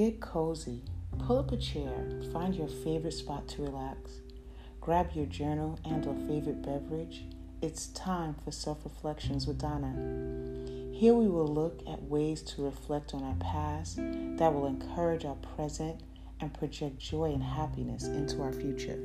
Get cozy. Pull up a chair. Find your favorite spot to relax. Grab your journal and or favorite beverage. It's time for self-reflections with Donna. Here we will look at ways to reflect on our past that will encourage our present and project joy and happiness into our future.